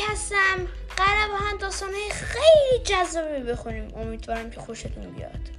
هستم. قرار با هم داستانهای خیلی جذابی بخونیم. امیدوارم که خوشتون بیاد.